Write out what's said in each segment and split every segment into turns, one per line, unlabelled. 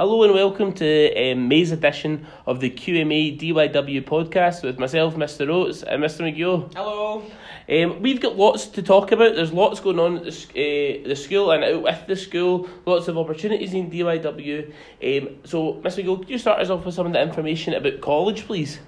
Hello and welcome to um, May's edition of the QMA DYW podcast with myself, Mr. Oates, and Mr. McGill.
Hello.
Um, we've got lots to talk about. There's lots going on at the, uh, the school and out with the school. Lots of opportunities in DYW. Um, so, Mr. McGill, could you start us off with some of the information about college, please?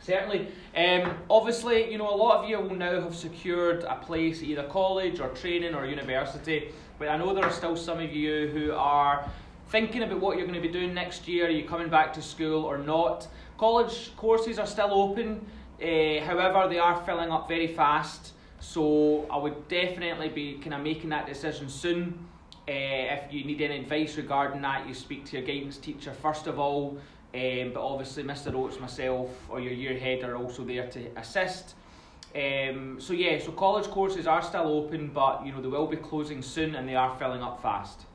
Certainly. Um, obviously, you know, a lot of you will now have secured a place at either college or training or university, but I know there are still some of you who are thinking about what you're going to be doing next year. Are you coming back to school or not? College courses are still open, uh, however, they are filling up very fast, so I would definitely be kind of making that decision soon. Uh, if you need any advice regarding that, you speak to your guidance teacher first of all. Um, but obviously, Mr. Oates, myself, or your year head are also there to assist. Um, so yeah, so college courses are still open, but you know they will be closing soon, and they are filling up fast.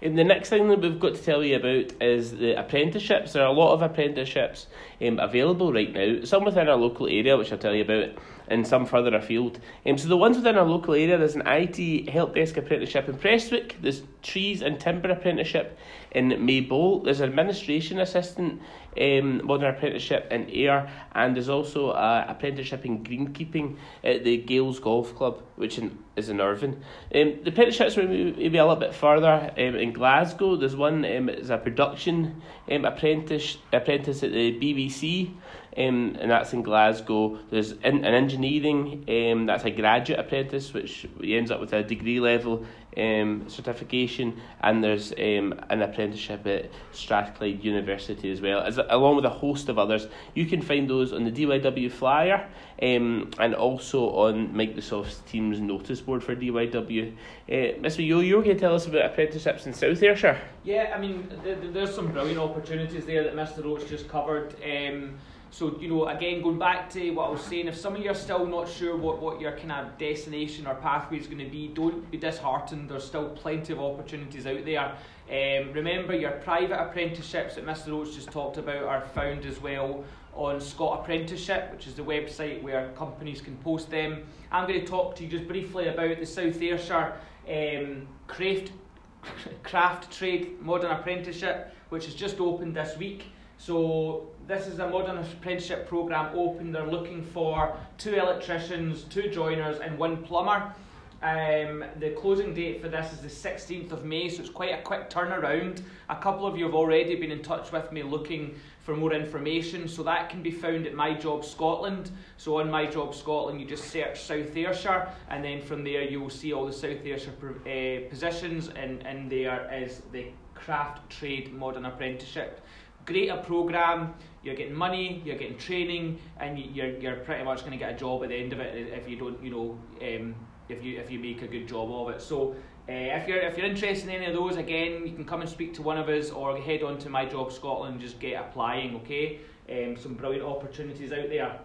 And the next thing that we've got to tell you about is the apprenticeships. There are a lot of apprenticeships um, available right now, some within our local area, which I'll tell you about, and some further afield. Um, so the ones within our local area, there's an IT help desk apprenticeship in Prestwick, there's trees and timber apprenticeship in Maybole, there's an administration assistant um, modern apprenticeship in Ayr, and there's also an apprenticeship in greenkeeping at the Gailes Golf Club, which in, is in Irvine. Um, the apprenticeships will be a little bit further um, in Glasgow. There's one um, a production um, apprentice apprentice at the BBC. Um, and that's in Glasgow. There's in, an engineering, um, that's a graduate apprentice, which ends up with a degree level um, certification, and there's um, an apprenticeship at Strathclyde University as well, as along with a host of others. You can find those on the DYW flyer um, and also on Microsoft's Teams notice board for DYW. Uh, Mr. Yo, you're going to tell us about apprenticeships in South Ayrshire.
Yeah, I mean, th- th- there's some brilliant opportunities there that Mr. Oates just covered. Um, so, you know, again, going back to what I was saying, if some of you are still not sure what, what your kind of destination or pathway is going to be, don't be disheartened. There's still plenty of opportunities out there. Um, remember, your private apprenticeships that Mr. Oates just talked about are found as well on Scott Apprenticeship, which is the website where companies can post them. I'm going to talk to you just briefly about the South Ayrshire um, craft, craft trade modern apprenticeship, which has just opened this week. So this is a modern apprenticeship program open. They're looking for two electricians, two joiners, and one plumber. Um, the closing date for this is the 16th of May, so it's quite a quick turnaround. A couple of you have already been in touch with me looking for more information, so that can be found at My Job Scotland. So on My Job Scotland, you just search South Ayrshire, and then from there you will see all the South Ayrshire uh, positions, and, and there is the craft trade modern apprenticeship greater program. You're getting money, you're getting training, and you're you're pretty much going to get a job at the end of it if you don't, you know, um, if you if you make a good job of it. So. Uh, if you're if you're interested in any of those, again, you can come and speak to one of us, or head on to My Job Scotland and just get applying. Okay, um, some brilliant opportunities out there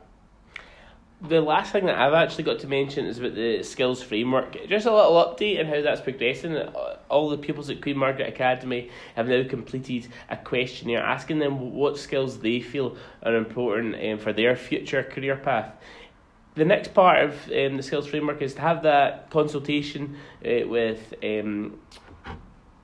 the last thing that I've actually got to mention is about the skills framework. Just a little update on how that's progressing. All the pupils at Queen Margaret Academy have now completed a questionnaire asking them what skills they feel are important um, for their future career path. The next part of um, the skills framework is to have that consultation uh, with um,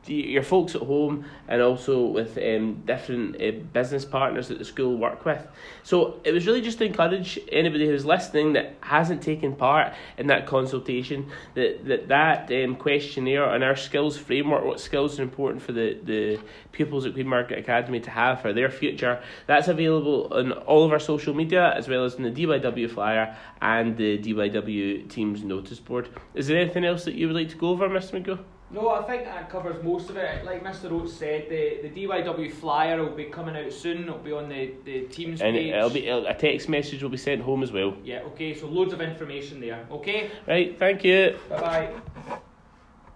your folks at home and also with um, different uh, business partners that the school work with. So it was really just to encourage anybody who's listening that hasn't taken part in that consultation that that, that um, questionnaire and our skills framework, what skills are important for the, the pupils at Queen Margaret Academy to have for their future, that's available on all of our social media as well as in the DYW flyer and the DYW Teams notice board. Is there anything else that you would like to go over, Mr. McGill?
No, I think that covers most of it. Like Mr. Oates said, the, the DYW flyer will be coming out soon. It'll be on the, the Teams
and
page.
it'll be it'll, a text message will be sent home as well.
Yeah, okay, so loads of information there. Okay?
Right, thank you.
Bye bye.